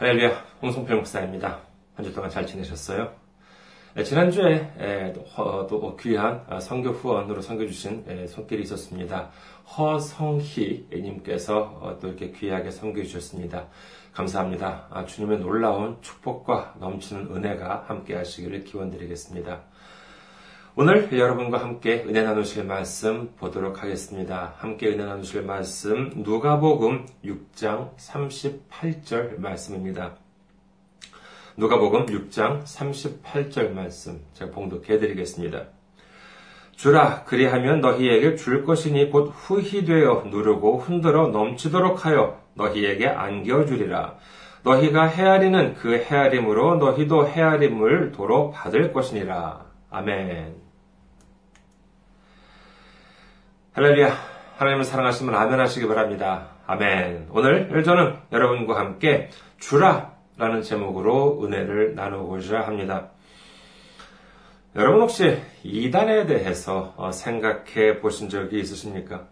할렐루야, 홍성필 목사입니다. 한 주 동안 잘 지내셨어요? 네, 지난주에 또 귀한 성교 후원으로 섬겨주신 손길이 있었습니다. 허성희님께서 또 이렇게 귀하게 섬겨 주셨습니다. 감사합니다. 아, 주님의 놀라운 축복과 넘치는 은혜가 함께 하시기를 기원드리겠습니다. 오늘 여러분과 함께 은혜 나누실 말씀 보도록 하겠습니다. 함께 은혜 나누실 말씀 누가복음 6장 38절 말씀입니다. 누가복음 6장 38절 말씀 제가 봉독해 드리겠습니다. 주라 그리하면 너희에게 줄 것이니 곧 후히 되어 누르고 흔들어 넘치도록 하여 너희에게 안겨 주리라. 너희가 헤아리는 그 헤아림으로 너희도 헤아림을 도로 받을 것이니라. 아멘. 할렐루야. 하나님을 사랑하시면 아멘 하시기 바랍니다. 아멘. 오늘 저는 여러분과 함께 주라 라는 제목으로 은혜를 나누고자 합니다. 여러분 혹시 이단에 대해서 어, 생각해 보신 적이 있으십니까?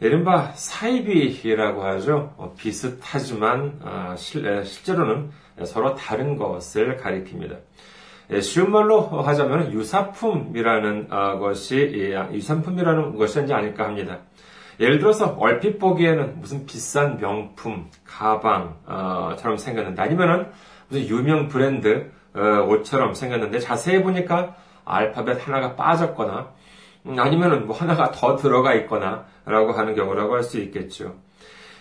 이른바 사이비라고 하죠. 어, 비슷하지만 아, 실제로는 서로 다른 것을 가리킵니다. 예, 쉬운 말로 하자면 유사품이라는 아, 것이 예, 유사품이라는 것이 아닐까 합니다. 예를 들어서 얼핏 보기에는 무슨 비싼 명품, 가방처럼 어, 생겼는데 아니면은 무슨 유명 브랜드 어, 옷처럼 생겼는데 자세히 보니까 알파벳 하나가 빠졌거나 음, 아니면은 뭐 하나가 더 들어가 있거나라고 하는 경우라고 할 수 있겠죠.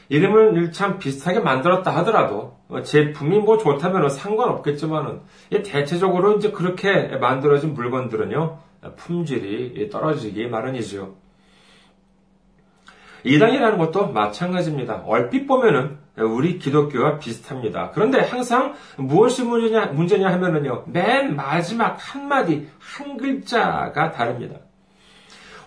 이름을 참 비슷하게 만들었다 하더라도 어, 제품이 뭐 좋다면 상관없겠지만은 대체적으로 이제 그렇게 만들어진 물건들은요 품질이 떨어지기 마련이죠. 이단이라는 것도 마찬가지입니다. 얼핏 보면은 우리 기독교와 비슷합니다. 그런데 항상 무엇이 문제냐, 문제냐 하면은요, 맨 마지막 한마디, 한 글자가 다릅니다.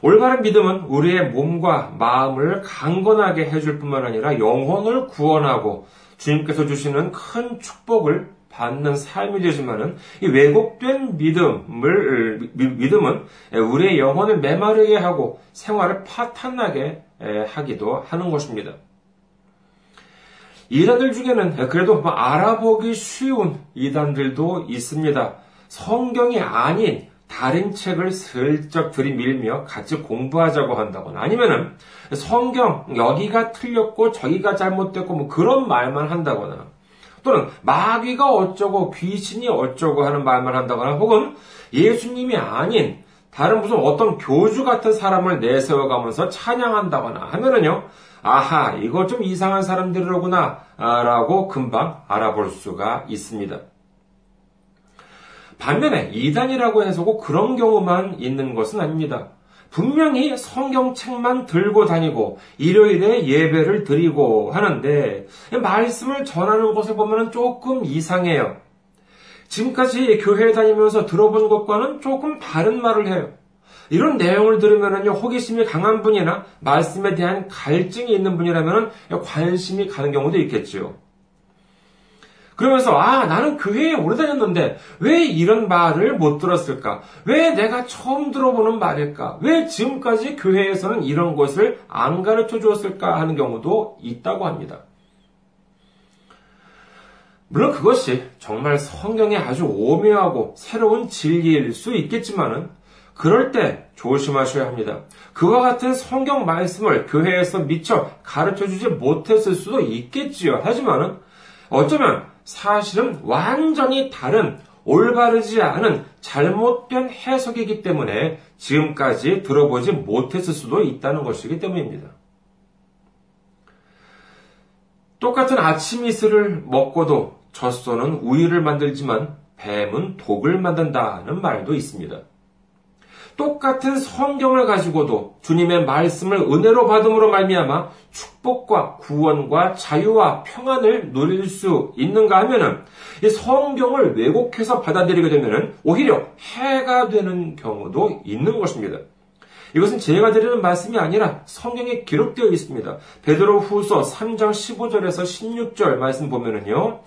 올바른 믿음은 우리의 몸과 마음을 강건하게 해줄 뿐만 아니라 영혼을 구원하고 주님께서 주시는 큰 축복을 받는 삶이 되지만은 이 왜곡된 믿음을 믿음은 우리의 영혼을 메마르게 하고 생활을 파탄나게 하기도 하는 것입니다. 이단들 중에는 그래도 뭐 알아보기 쉬운 이단들도 있습니다. 성경이 아닌 다른 책을 슬쩍 들이밀며 같이 공부하자고 한다거나 아니면은 성경 여기가 틀렸고 저기가 잘못됐고 뭐 그런 말만 한다거나 또는 마귀가 어쩌고 귀신이 어쩌고 하는 말만 한다거나 혹은 예수님이 아닌 다른 무슨 어떤 교주 같은 사람을 내세워가면서 찬양한다거나 하면은요, 아하, 이거 좀 이상한 사람들이로구나, 라고 금방 알아볼 수가 있습니다. 반면에 이단이라고 해서 꼭 그런 경우만 있는 것은 아닙니다. 분명히 성경책만 들고 다니고 일요일에 예배를 드리고 하는데 말씀을 전하는 것을 보면 조금 이상해요. 지금까지 교회에 다니면서 들어본 것과는 조금 다른 말을 해요. 이런 내용을 들으면요, 호기심이 강한 분이나 말씀에 대한 갈증이 있는 분이라면 관심이 가는 경우도 있겠죠. 그러면서, 아, 나는 교회에 오래 다녔는데, 왜 이런 말을 못 들었을까? 왜 내가 처음 들어보는 말일까? 왜 지금까지 교회에서는 이런 것을 안 가르쳐 주었을까? 하는 경우도 있다고 합니다. 물론 그것이 정말 성경에 아주 오묘하고 새로운 진리일 수 있겠지만은 그럴 때 조심하셔야 합니다. 그와 같은 성경 말씀을 교회에서 미처 가르쳐 주지 못했을 수도 있겠지요. 하지만은 어쩌면 사실은 완전히 다른 올바르지 않은 잘못된 해석이기 때문에 지금까지 들어보지 못했을 수도 있다는 것이기 때문입니다. 똑같은 아침 이슬을 먹고도 젖소는 우유를 만들지만 뱀은 독을 만든다는 말도 있습니다. 똑같은 성경을 가지고도 주님의 말씀을 은혜로 받음으로 말미암아 축복과 구원과 자유와 평안을 누릴 수 있는가 하면은 이 성경을 왜곡해서 받아들이게 되면은 오히려 해가 되는 경우도 있는 것입니다. 이것은 제가 드리는 말씀이 아니라 성경에 기록되어 있습니다. 베드로 후서 3장 15절에서 16절 말씀 보면은요.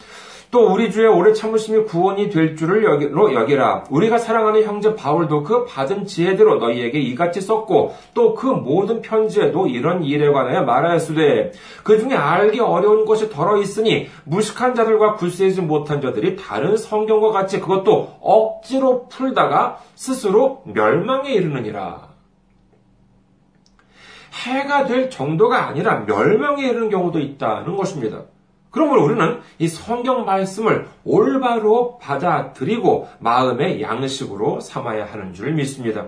또 우리 주의 오래 참으심이 구원이 될 줄을 여기로 여기라. 우리가 사랑하는 형제 바울도 그 받은 지혜대로 너희에게 이같이 썼고 또 그 모든 편지에도 이런 일에 관하여 말하였으되 그 중에 알기 어려운 것이 덜어 있으니 무식한 자들과 굳세지 못한 자들이 다른 성경과 같이 그것도 억지로 풀다가 스스로 멸망에 이르느니라. 해가 될 정도가 아니라 멸망에 이르는 경우도 있다는 것입니다. 그러므로 우리는 이 성경 말씀을 올바로 받아들이고 마음의 양식으로 삼아야 하는 줄 믿습니다.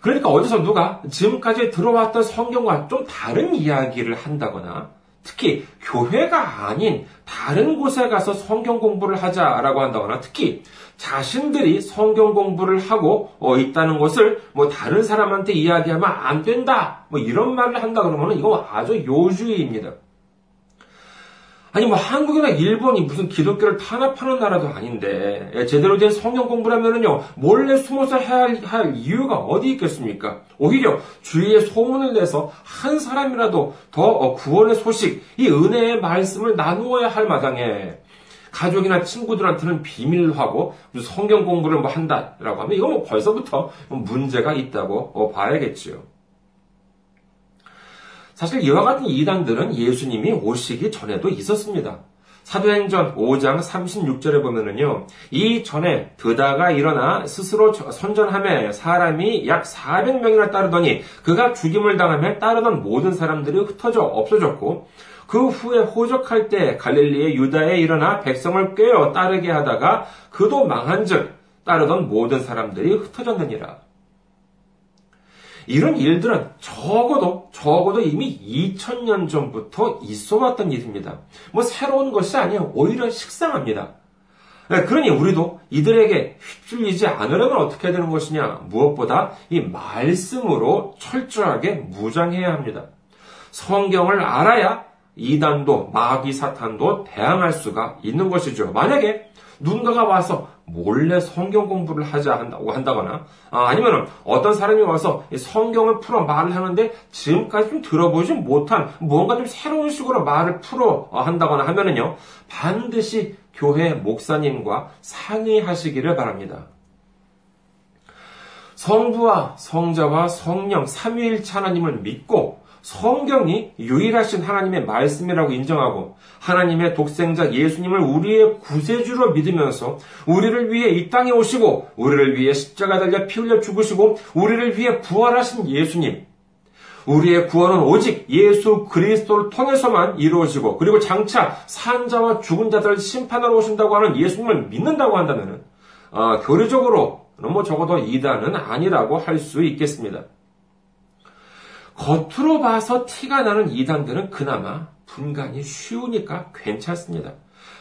그러니까 어디서 누가 지금까지 들어왔던 성경과 좀 다른 이야기를 한다거나 특히 교회가 아닌 다른 곳에 가서 성경 공부를 하자라고 한다거나 특히 자신들이 성경 공부를 하고 어, 있다는 것을 뭐 다른 사람한테 이야기하면 안 된다 뭐 이런 말을 한다 그러면 이거 아주 요주의입니다. 아니 뭐 한국이나 일본이 무슨 기독교를 탄압하는 나라도 아닌데 예, 제대로 된 성경 공부라면은요 몰래 숨어서 해야 할, 할, 이유가 어디 있겠습니까? 오히려 주위에 소문을 내서 한 사람이라도 더 어, 구원의 소식, 이 은혜의 말씀을 나누어야 할 마당에 가족이나 친구들한테는 비밀로 하고 성경 공부를 뭐 한다라고 하면 이거 뭐 벌써부터 문제가 있다고 어, 봐야겠지요. 사실 이와 같은 이단들은 예수님이 오시기 전에도 있었습니다. 사도행전 5장 36절에 보면은요, 이 전에 드다가 일어나 스스로 선전함에 사람이 약 400명이나 따르더니 그가 죽임을 당하며 따르던 모든 사람들이 흩어져 없어졌고, 그 후에 호적할 때 갈릴리의 유다에 일어나 백성을 꿰어 따르게 하다가 그도 망한 즉 따르던 모든 사람들이 흩어졌느니라. 이런 일들은 적어도, 적어도 이미 2000년 전부터 있어 왔던 일입니다. 뭐 새로운 것이 아니에요. 오히려 식상합니다. 네, 그러니 우리도 이들에게 휩쓸리지 않으려면 어떻게 되는 것이냐? 무엇보다 이 말씀으로 철저하게 무장해야 합니다. 성경을 알아야 이단도 마귀 사탄도 대항할 수가 있는 것이죠. 만약에 누군가가 와서 몰래 성경 공부를 하자 한다고 한다거나 아, 니면 어떤 사람이 와서 성경을 풀어 말을 하는데 지금까지 좀 들어보지 못한 뭔가 좀 새로운 식으로 말을 풀어 한다거나 하면은요 반드시 교회 목사님과 상의하시기를 바랍니다. 성부와 성자와 성령 삼위일체 하나님을 믿고 성경이 유일하신 하나님의 말씀이라고 인정하고 하나님의 독생자 예수님을 우리의 구세주로 믿으면서 우리를 위해 이 땅에 오시고 우리를 위해 십자가 달려 피 흘려 죽으시고 우리를 위해 부활하신 예수님 우리의 구원은 오직 예수 그리스도를 통해서만 이루어지고 그리고 장차 산자와 죽은 자들을 심판하러 오신다고 하는 예수님을 믿는다고 한다면 어, 교리적으로 뭐 적어도 이단은 아니라고 할 수 있겠습니다. 겉으로 봐서 티가 나는 이단들은 그나마 분간이 쉬우니까 괜찮습니다.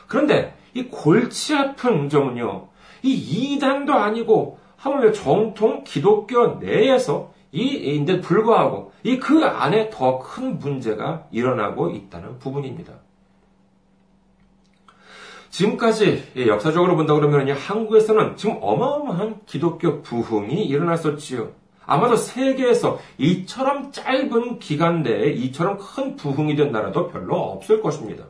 그런데 이 골치 아픈 점은요, 이 이단도 아니고 하물며 정통 기독교 내에서 이인데 불구하고 이 그 안에 더 큰 문제가 일어나고 있다는 부분입니다. 지금까지 역사적으로 본다 그러면 한국에서는 지금 어마어마한 기독교 부흥이 일어났었지요. 아마도 세계에서 이처럼 짧은 기간 내에 이처럼 큰 부흥이 된 나라도 별로 없을 것입니다.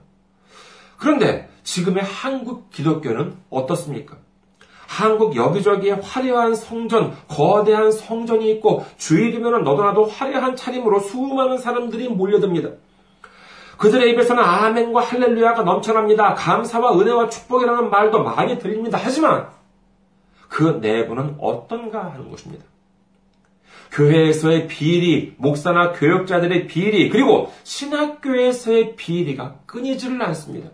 그런데 지금의 한국 기독교는 어떻습니까? 한국 여기저기에 화려한 성전, 거대한 성전이 있고 주일이면 너도나도 화려한 차림으로 수많은 사람들이 몰려듭니다. 그들의 입에서는 아멘과 할렐루야가 넘쳐납니다. 감사와 은혜와 축복이라는 말도 많이 들립니다. 하지만 그 내부는 어떤가 하는 것입니다. 교회에서의 비리, 목사나 교역자들의 비리, 그리고 신학교에서의 비리가 끊이지를 않습니다.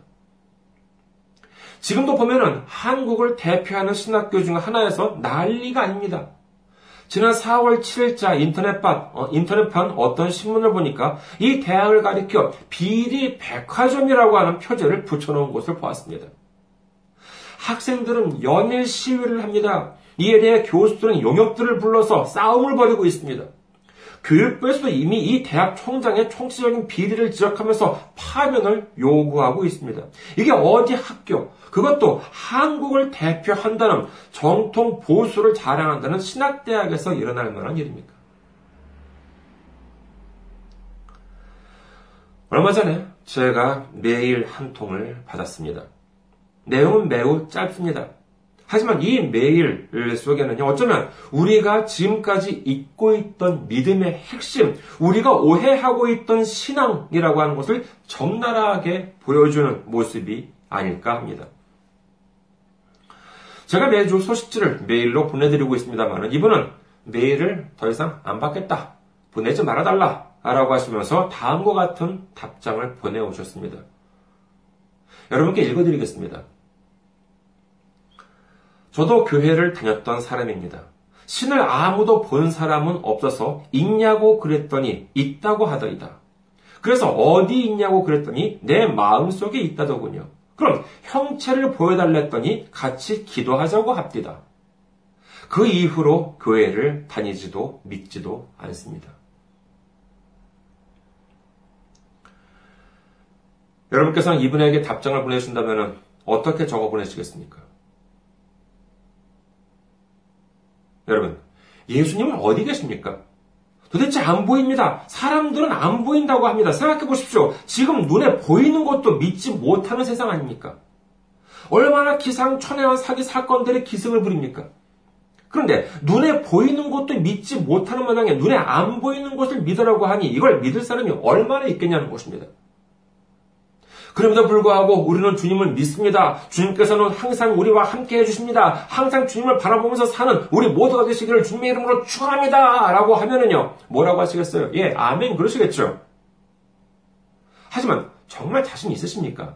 지금도 보면은 한국을 대표하는 신학교 중 하나에서 난리가 아닙니다. 지난 4월 7일자 인터넷판, 어, 인터넷판 어떤 신문을 보니까 이 대학을 가리켜 비리 백화점이라고 하는 표제를 붙여놓은 곳을 보았습니다. 학생들은 연일 시위를 합니다. 이에 대해 교수들은 용역들을 불러서 싸움을 벌이고 있습니다. 교육부에서도 이미 이 대학 총장의 총체적인 비리를 지적하면서 파면을 요구하고 있습니다. 이게 어디 학교, 그것도 한국을 대표한다는 정통 보수를 자랑한다는 신학대학에서 일어날 만한 일입니까? 얼마 전에 제가 메일 한 통을 받았습니다. 내용은 매우 짧습니다. 하지만 이 메일 속에는요, 어쩌면 우리가 지금까지 잊고 있던 믿음의 핵심, 우리가 오해하고 있던 신앙이라고 하는 것을 적나라하게 보여주는 모습이 아닐까 합니다. 제가 매주 소식지를 메일로 보내드리고 있습니다만 이분은 메일을 더 이상 안 받겠다. 보내지 말아달라. 라고 하시면서 다음과 같은 답장을 보내오셨습니다. 여러분께 읽어드리겠습니다. 저도 교회를 다녔던 사람입니다. 신을 아무도 본 사람은 없어서 있냐고 그랬더니 있다고 하더이다. 그래서 어디 있냐고 그랬더니 내 마음 속에 있다더군요. 그럼 형체를 보여달랬더니 같이 기도하자고 합디다. 그 이후로 교회를 다니지도 믿지도 않습니다. 여러분께서는 이분에게 답장을 보내신다면 어떻게 적어 보내시겠습니까? 여러분, 예수님은 어디 계십니까? 도대체 안 보입니다. 사람들은 안 보인다고 합니다. 생각해 보십시오. 지금 눈에 보이는 것도 믿지 못하는 세상 아닙니까? 얼마나 기상천외한 사기 사건들의 기승을 부립니까? 그런데 눈에 보이는 것도 믿지 못하는 마당에 눈에 안 보이는 것을 믿으라고 하니 이걸 믿을 사람이 얼마나 있겠냐는 것입니다. 그럼에도 불구하고 우리는 주님을 믿습니다. 주님께서는 항상 우리와 함께 해주십니다. 항상 주님을 바라보면서 사는 우리 모두가 되시기를 주님의 이름으로 축원합니다. 라고 하면은요, 뭐라고 하시겠어요? 예, 아멘 그러시겠죠. 하지만 정말 자신 있으십니까?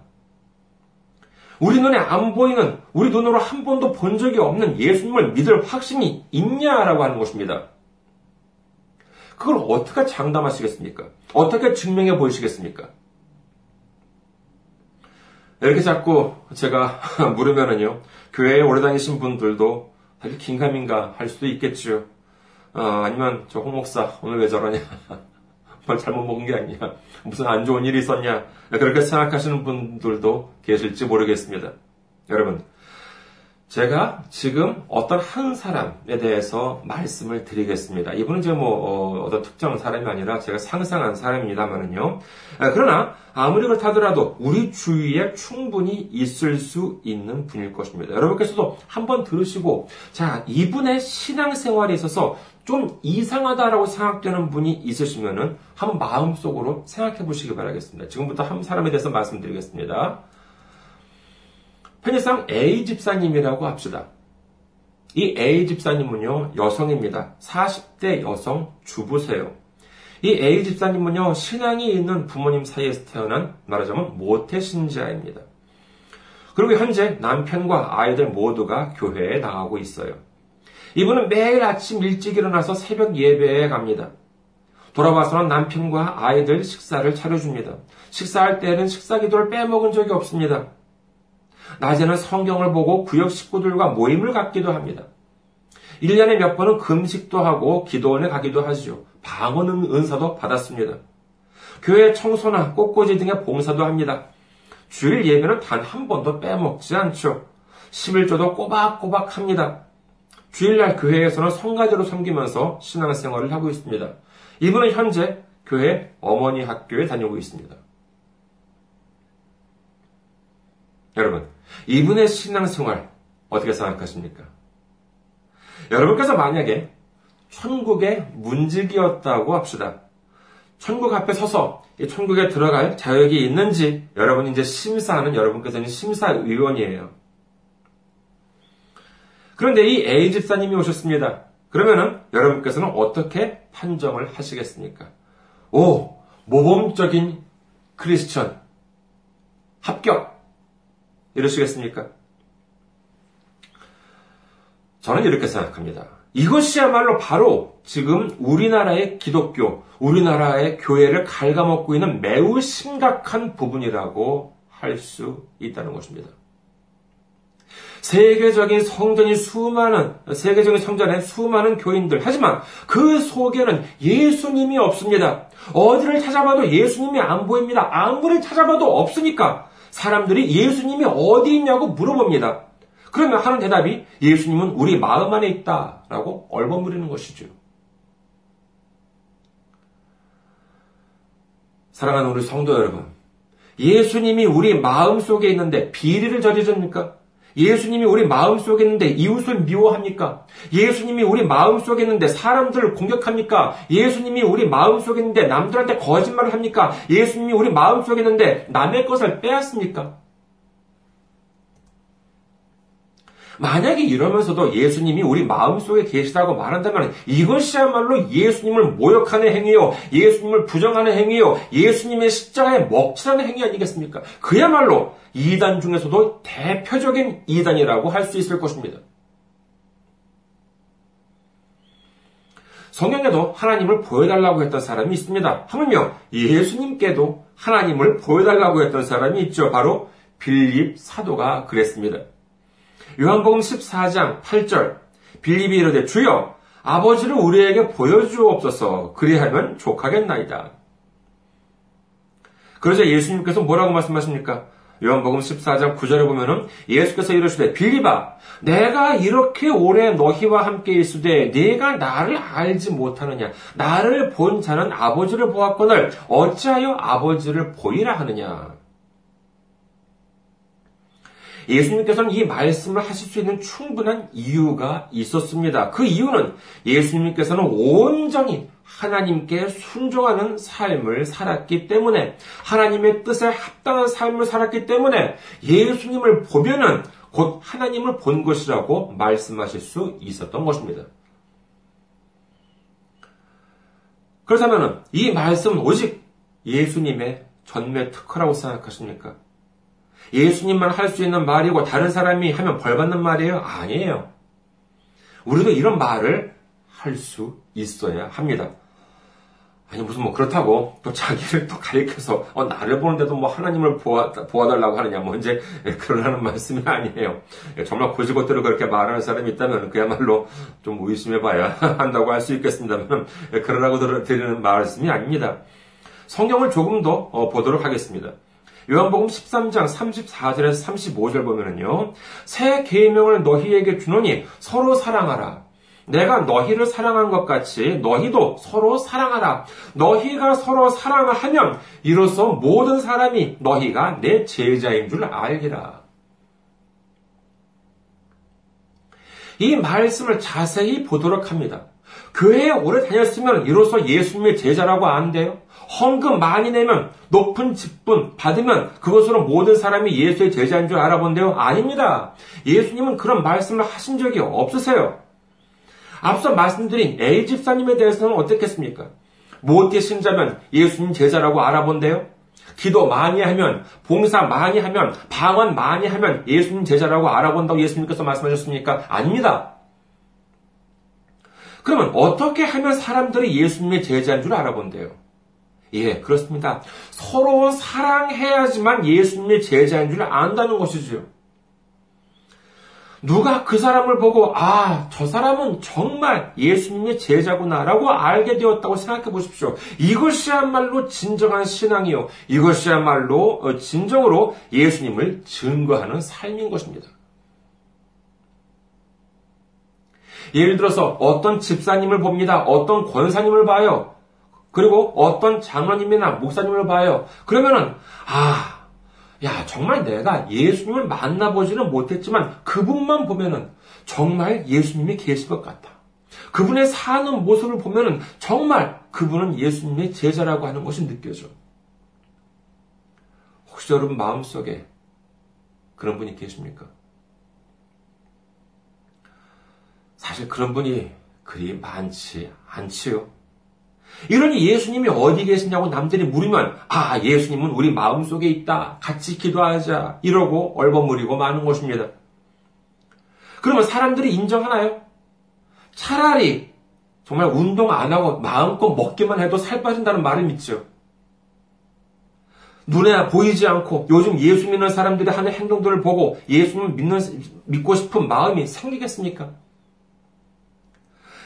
우리 눈에 안 보이는, 우리 눈으로 한 번도 본 적이 없는 예수님을 믿을 확신이 있냐라고 하는 것입니다. 그걸 어떻게 장담하시겠습니까? 어떻게 증명해 보이시겠습니까? 이렇게 자꾸 제가 물으면은요, 교회에 오래 다니신 분들도 사실 긴가민가 할 수도 있겠죠. 어, 아니면 저 홍목사 오늘 왜 저러냐. 뭘 잘못 먹은 게 아니냐. 무슨 안 좋은 일이 있었냐. 그렇게 생각하시는 분들도 계실지 모르겠습니다. 여러분, 제가 지금 어떤 한 사람에 대해서 말씀을 드리겠습니다. 이분은 제가 뭐 어, 떤 특정 사람이 아니라 제가 상상한 사람입니다만은요. 그러나 아무리 그렇다더라도 우리 주위에 충분히 있을 수 있는 분일 것입니다. 여러분께서도 한번 들으시고 자 이분의 신앙생활에 있어서 좀 이상하다라고 생각되는 분이 있으시면은 한번 마음속으로 생각해 보시기 바라겠습니다. 지금부터 한 사람에 대해서 말씀드리겠습니다. 편의상 A 집사님이라고 합시다. 이 A 집사님은요, 여성입니다. 40대 여성 주부세요. 이 A 집사님은요, 신앙이 있는 부모님 사이에서 태어난 말하자면 모태신자입니다. 그리고 현재 남편과 아이들 모두가 교회에 나가고 있어요. 이분은 매일 아침 일찍 일어나서 새벽 예배에 갑니다. 돌아와서는 남편과 아이들 식사를 차려줍니다. 식사할 때에는 식사 기도를 빼먹은 적이 없습니다. 낮에는 성경을 보고 구역 식구들과 모임을 갖기도 합니다. 1년에 몇 번은 금식도 하고 기도원에 가기도 하죠. 방언 은사도 받았습니다. 교회 청소나 꽃꽂이 등의 봉사도 합니다. 주일 예배는 단 한 번도 빼먹지 않죠. 11조도 꼬박꼬박 합니다. 주일날 교회에서는 성가대로 섬기면서 신앙생활을 하고 있습니다. 이분은 현재 교회 어머니 학교에 다니고 있습니다. 여러분, 이분의 신앙생활 어떻게 생각하십니까? 여러분께서 만약에 천국의 문직이었다고 합시다. 천국 앞에 서서 천국에 들어갈 자격이 있는지 여러분이 이제 심사하는 여러분께서는 심사위원이에요. 그런데 이 A 집사님이 오셨습니다. 그러면은 여러분께서는 어떻게 판정을 하시겠습니까? 오, 모범적인 크리스천. 합격. 이러시겠습니까? 저는 이렇게 생각합니다. 이것이야말로 바로 지금 우리나라의 기독교, 우리나라의 교회를 갉아먹고 있는 매우 심각한 부분이라고 할 수 있다는 것입니다. 세계적인 성전이 수많은, 세계적인 성전에 수많은 교인들. 하지만 그 속에는 예수님이 없습니다. 어디를 찾아봐도 예수님이 안 보입니다. 아무리 찾아봐도 없으니까 사람들이 예수님이 어디 있냐고 물어봅니다. 그러면 하는 대답이 예수님은 우리 마음 안에 있다라고 얼버무리는 것이죠. 사랑하는 우리 성도 여러분, 예수님이 우리 마음 속에 있는데 비리를 저지릅니까? 예수님이 우리 마음 속에 있는데 이웃을 미워합니까? 예수님이 우리 마음 속에 있는데 사람들을 공격합니까? 예수님이 우리 마음 속에 있는데 남들한테 거짓말을 합니까? 예수님이 우리 마음 속에 있는데 남의 것을 빼앗습니까? 만약에 이러면서도 예수님이 우리 마음속에 계시다고 말한다면 이것이야말로 예수님을 모욕하는 행위요, 예수님을 부정하는 행위요, 예수님의 십자가에 먹칠하는 행위 아니겠습니까? 그야말로 이단 중에서도 대표적인 이단이라고 할 수 있을 것입니다. 성경에도 하나님을 보여달라고 했던 사람이 있습니다. 하물며 예수님께도 하나님을 보여달라고 했던 사람이 있죠. 바로 빌립 사도가 그랬습니다. 요한복음 14장 8절 빌립이 이르되 주여 아버지를 우리에게 보여주옵소서 그리하면 족하겠나이다. 그러자 예수님께서 뭐라고 말씀하십니까? 요한복음 14장 9절에 보면은 예수께서 이르시되 빌리바 내가 이렇게 오래 너희와 함께 있으되 네가 나를 알지 못하느냐 나를 본 자는 아버지를 보았거늘 어찌하여 아버지를 보이라 하느냐 예수님께서는 이 말씀을 하실 수 있는 충분한 이유가 있었습니다. 그 이유는 예수님께서는 온전히 하나님께 순종하는 삶을 살았기 때문에 하나님의 뜻에 합당한 삶을 살았기 때문에 예수님을 보면은 곧 하나님을 본 것이라고 말씀하실 수 있었던 것입니다. 그렇다면 이 말씀은 오직 예수님의 전매 특허라고 생각하십니까? 예수님만 할 수 있는 말이고 다른 사람이 하면 벌받는 말이에요? 아니에요. 우리도 이런 말을 할 수 있어야 합니다. 아니 무슨 뭐 그렇다고 또 자기를 또 가리켜서 어, 나를 보는데도 뭐 하나님을 보아, 보아달라고 하느냐 뭐 이제 그러라는 말씀이 아니에요. 정말 고지고대로 그렇게 말하는 사람이 있다면 그야말로 좀 의심해봐야 한다고 할 수 있겠습니다만 그러라고 드리는 말씀이 아닙니다. 성경을 조금 더 어, 보도록 하겠습니다. 요한복음 13장 34절에서 35절 보면은요. 새 계명을 너희에게 주노니 서로 사랑하라. 내가 너희를 사랑한 것 같이 너희도 서로 사랑하라. 너희가 서로 사랑하면 이로써 모든 사람이 너희가 내 제자인 줄 알리라. 이 말씀을 자세히 보도록 합니다. 교회에 오래 다녔으면 이로써 예수님의 제자라고 아는데요. 헌금 많이 내면 높은 직분 받으면 그것으로 모든 사람이 예수의 제자인 줄 알아본대요. 아닙니다. 예수님은 그런 말씀을 하신 적이 없으세요. 앞서 말씀드린 A 집사님에 대해서는 어떻겠습니까? 못계 신자면 예수님 제자라고 알아본대요. 기도 많이 하면, 봉사 많이 하면, 방언 많이 하면 예수님 제자라고 알아본다고 예수님께서 말씀하셨습니까? 아닙니다. 그러면 어떻게 하면 사람들이 예수님의 제자인 줄 알아본대요? 예, 그렇습니다. 서로 사랑해야지만 예수님의 제자인 줄 안다는 것이지요. 누가 그 사람을 보고, 아, 저 사람은 정말 예수님의 제자구나라고 알게 되었다고 생각해 보십시오. 이것이야말로 진정한 신앙이요. 이것이야말로 어, 진정으로 예수님을 증거하는 삶인 것입니다. 예를 들어서 어떤 집사님을 봅니다. 어떤 권사님을 봐요. 그리고 어떤 장로님이나 목사님을 봐요. 그러면은, 아, 야, 정말 내가 예수님을 만나보지는 못했지만 그분만 보면은 정말 예수님이 계신 것 같다. 그분의 사는 모습을 보면은 정말 그분은 예수님의 제자라고 하는 것이 느껴져. 혹시 여러분 마음속에 그런 분이 계십니까? 사실 그런 분이 그리 많지 않지요. 이러니 예수님이 어디 계시냐고 남들이 물으면 아 예수님은 우리 마음속에 있다. 같이 기도하자. 이러고 얼버무리고 마는 것입니다. 그러면 사람들이 인정하나요? 차라리 정말 운동 안 하고 마음껏 먹기만 해도 살 빠진다는 말을 믿죠. 눈에 보이지 않고 요즘 예수 믿는 사람들이 하는 행동들을 보고 예수님을 믿는, 믿고 싶은 마음이 생기겠습니까?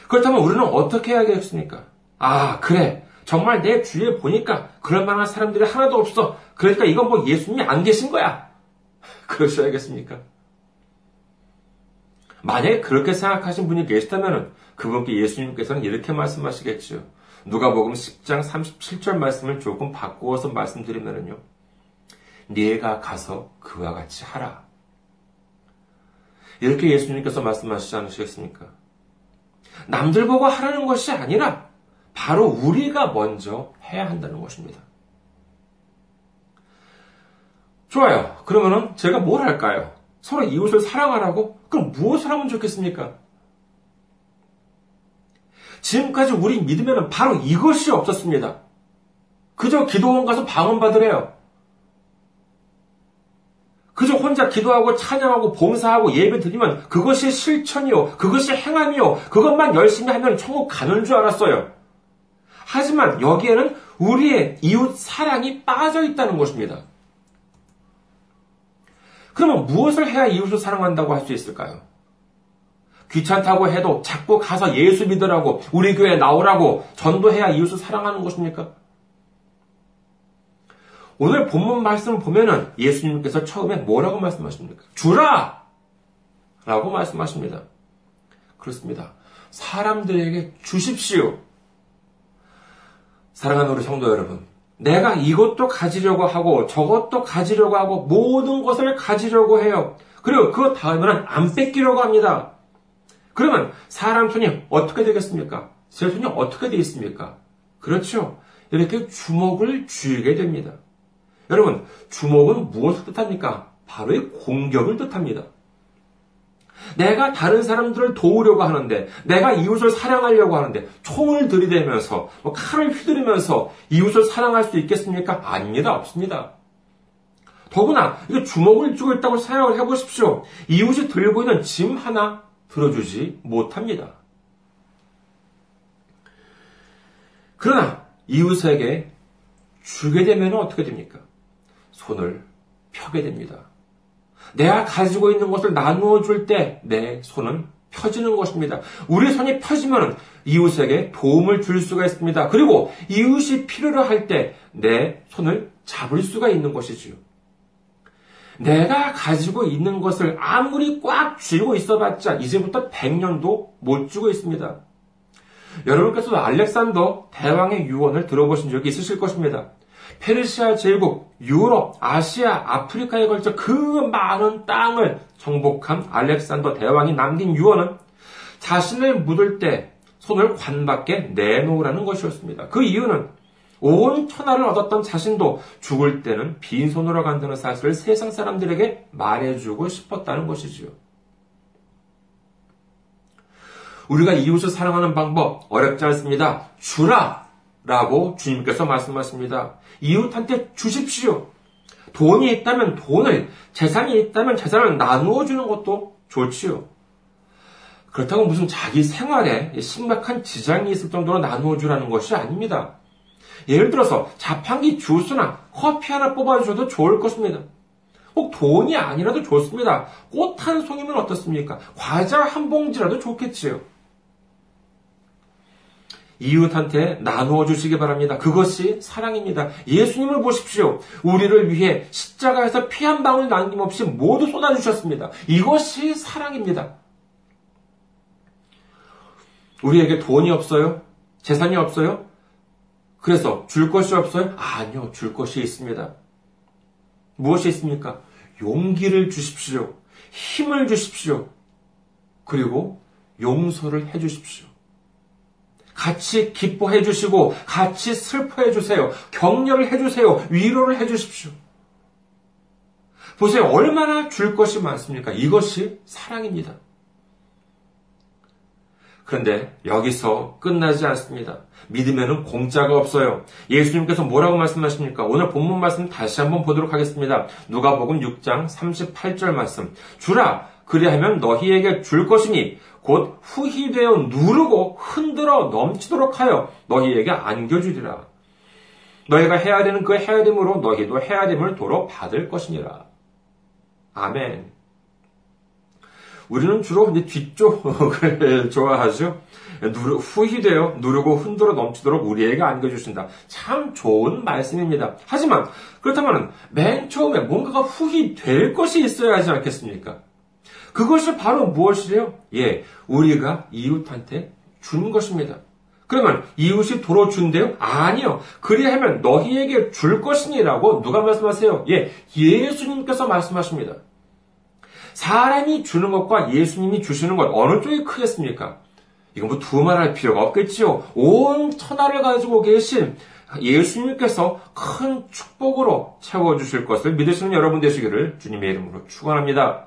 그렇다면 우리는 어떻게 해야겠습니까? 아, 그래. 정말 내 주위에 보니까 그럴 만한 사람들이 하나도 없어. 그러니까 이건 뭐 예수님이 안 계신 거야. 그러셔야겠습니까? 만약에 그렇게 생각하신 분이 계시다면 그분께 예수님께서는 이렇게 말씀하시겠죠. 누가복음 10장 37절 말씀을 조금 바꾸어서 말씀드리면요. 네가 가서 그와 같이 하라. 이렇게 예수님께서 말씀하시지 않으시겠습니까? 남들 보고 하라는 것이 아니라 바로 우리가 먼저 해야 한다는 것입니다. 좋아요. 그러면은 제가 뭘 할까요? 서로 이웃을 사랑하라고? 그럼 무엇을 하면 좋겠습니까? 지금까지 우리 믿으면 바로 이것이 없었습니다. 그저 기도원 가서 방언받으래요. 그저 혼자 기도하고 찬양하고 봉사하고 예배 드리면 그것이 실천이요. 그것이 행함이요. 그것만 열심히 하면 천국 가는 줄 알았어요. 하지만 여기에는 우리의 이웃 사랑이 빠져 있다는 것입니다. 그러면 무엇을 해야 이웃을 사랑한다고 할 수 있을까요? 귀찮다고 해도 자꾸 가서 예수 믿으라고 우리 교회 나오라고 전도해야 이웃을 사랑하는 것입니까? 오늘 본문 말씀 을 보면은 예수님께서 처음에 뭐라고 말씀하십니까? 주라! 라고 말씀하십니다. 그렇습니다. 사람들에게 주십시오. 사랑하는 우리 성도 여러분. 내가 이것도 가지려고 하고 저것도 가지려고 하고 모든 것을 가지려고 해요. 그리고 그 다음에는 안 뺏기려고 합니다. 그러면 사람 손이 어떻게 되겠습니까? 제 손이 어떻게 되겠습니까? 그렇죠. 이렇게 주먹을 쥐게 됩니다. 여러분, 주먹은 무엇을 뜻합니까? 바로 이 공격을 뜻합니다. 내가 다른 사람들을 도우려고 하는데, 내가 이웃을 사랑하려고 하는데, 총을 들이대면서, 뭐 칼을 휘두르면서 이웃을 사랑할 수 있겠습니까? 아닙니다. 없습니다. 더구나, 이거 주먹을 쥐고 있다고 생각을 해보십시오. 이웃이 들고 있는 짐 하나 들어주지 못합니다. 그러나, 이웃에게 주게 되면 어떻게 됩니까? 손을 펴게 됩니다. 내가 가지고 있는 것을 나누어 줄 때 내 손은 펴지는 것입니다. 우리 손이 펴지면 이웃에게 도움을 줄 수가 있습니다. 그리고 이웃이 필요로 할 때 내 손을 잡을 수가 있는 것이지요. 내가 가지고 있는 것을 아무리 꽉 쥐고 있어봤자 이제부터 100년도 못 쥐고 있습니다. 여러분께서도 알렉산더 대왕의 유언을 들어보신 적이 있으실 것입니다. 페르시아 제국, 유럽, 아시아, 아프리카에 걸쳐 그 많은 땅을 정복한 알렉산더 대왕이 남긴 유언은 자신을 묻을 때 손을 관 밖에 내놓으라는 것이었습니다. 그 이유는 온 천하를 얻었던 자신도 죽을 때는 빈손으로 간다는 사실을 세상 사람들에게 말해주고 싶었다는 것이지요. 우리가 이웃을 사랑하는 방법 어렵지 않습니다. 주라! 라고 주님께서 말씀하십니다. 이웃한테 주십시오. 돈이 있다면 돈을, 재산이 있다면 재산을 나누어 주는 것도 좋지요. 그렇다고 무슨 자기 생활에 심각한 지장이 있을 정도로 나누어 주라는 것이 아닙니다. 예를 들어서 자판기 주스나 커피 하나 뽑아주셔도 좋을 것입니다. 꼭 돈이 아니라도 좋습니다. 꽃 한 송이면 어떻습니까? 과자 한 봉지라도 좋겠지요. 이웃한테 나누어 주시기 바랍니다. 그것이 사랑입니다. 예수님을 보십시오. 우리를 위해 십자가에서 피 한 방울 남김없이 모두 쏟아주셨습니다. 이것이 사랑입니다. 우리에게 돈이 없어요? 재산이 없어요? 그래서 줄 것이 없어요? 아니요, 줄 것이 있습니다. 무엇이 있습니까? 용기를 주십시오. 힘을 주십시오. 그리고 용서를 해 주십시오. 같이 기뻐해 주시고 같이 슬퍼해 주세요. 격려를 해 주세요. 위로를 해 주십시오. 보세요. 얼마나 줄 것이 많습니까? 이것이 사랑입니다. 그런데 여기서 끝나지 않습니다. 믿음에는 공짜가 없어요. 예수님께서 뭐라고 말씀하십니까? 오늘 본문 말씀 다시 한번 보도록 하겠습니다. 누가복음 6장 38절 말씀. 주라 그리하면 너희에게 줄 것이니 곧 후히 되어 누르고 흔들어 넘치도록 하여 너희에게 안겨주리라. 너희가 해야 되는 그 해야 됨으로 너희도 해야 됨을 도로 받을 것이니라. 아멘. 우리는 주로 이제 뒤쪽을 좋아하죠. 누르, 후히 되어 누르고 흔들어 넘치도록 우리에게 안겨주신다. 참 좋은 말씀입니다. 하지만 그렇다면 맨 처음에 뭔가가 후히 될 것이 있어야 하지 않겠습니까? 그것이 바로 무엇이래요? 예, 우리가 이웃한테 주는 것입니다. 그러면 이웃이 도로 준대요? 아니요. 그리하면 너희에게 줄 것이니라고 누가 말씀하세요? 예, 예수님께서 말씀하십니다. 사람이 주는 것과 예수님이 주시는 것 어느 쪽이 크겠습니까? 이건 뭐 두말할 필요가 없겠지요. 온 천하를 가지고 계신 예수님께서 큰 축복으로 채워주실 것을 믿으시는 여러분 되시기를 주님의 이름으로 축원합니다.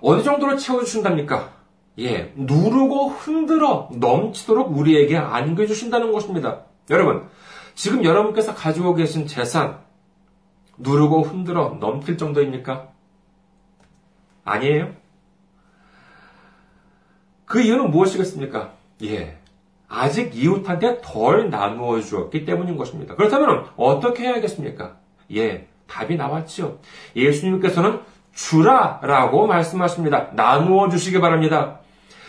어느 정도로 채워주신답니까? 예, 누르고 흔들어 넘치도록 우리에게 안겨주신다는 것입니다. 여러분, 지금 여러분께서 가지고 계신 재산, 누르고 흔들어 넘칠 정도입니까? 아니에요? 그 이유는 무엇이겠습니까? 예. 아직 이웃한테 덜 나누어 주었기 때문인 것입니다. 그렇다면 어떻게 해야겠습니까? 예. 답이 나왔지요. 예수님께서는 주라 라고 말씀하십니다. 나누어 주시기 바랍니다.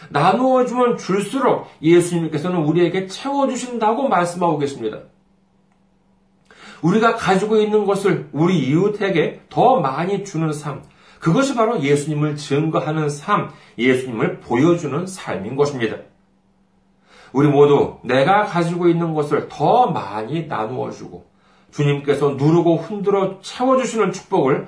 나누어 주면 줄수록 예수님께서는 우리에게 채워 주신다고 말씀하고 계십니다. 우리가 가지고 있는 것을 우리 이웃에게 더 많이 주는 삶, 그것이 바로 예수님을 증거하는 삶, 예수님을 보여주는 삶인 것입니다. 우리 모두 내가 가지고 있는 것을 더 많이 나누어 주고 주님께서 누르고 흔들어 채워주시는 축복을